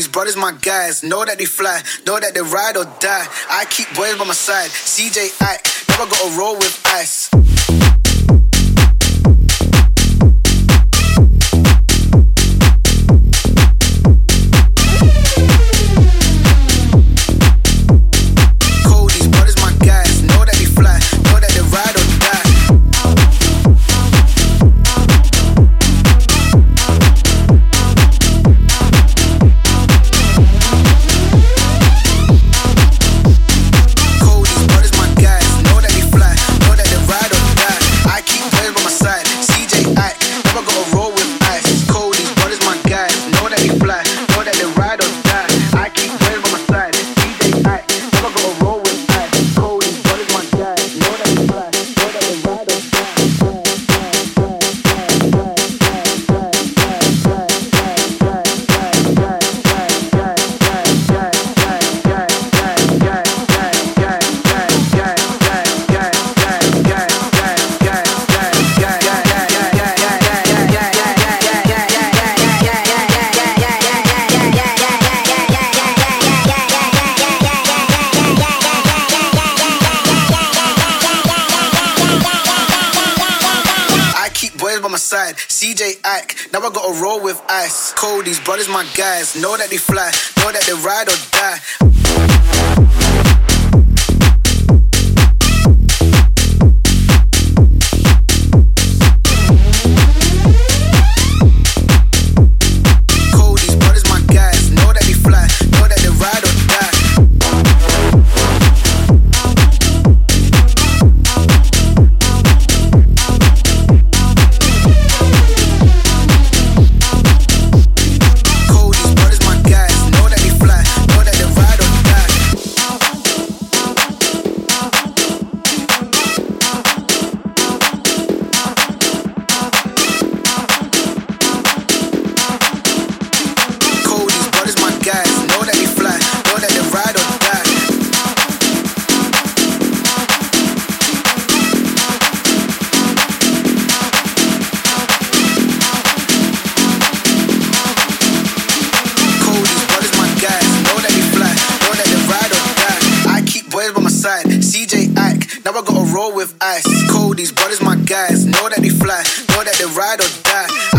these brothers my guys. Know that they fly, know that they ride or die. I keep boys by my side. CJ, I never gotta roll with ice. CJ Ack. Now I gotta roll with ice. Cody's brothers my guys. Know that they fly, know that they ride or die. Now I gotta roll with ice. Cold, brothers my guys. Know that they fly, know that they ride or die.